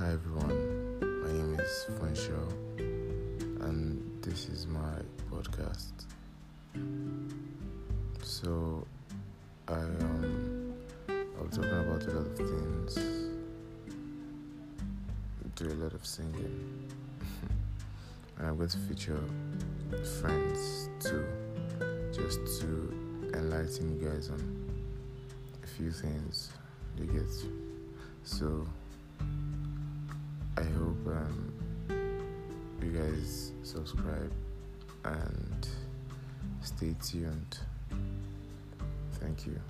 Hi everyone, my name is Fuenshaw and this is my podcast. So I um I'm talking about a lot of things. Do a lot of singing. and I'm going to feature friends too just to enlighten you guys on a few things you get. So I hope um, you guys subscribe and stay tuned. Thank you.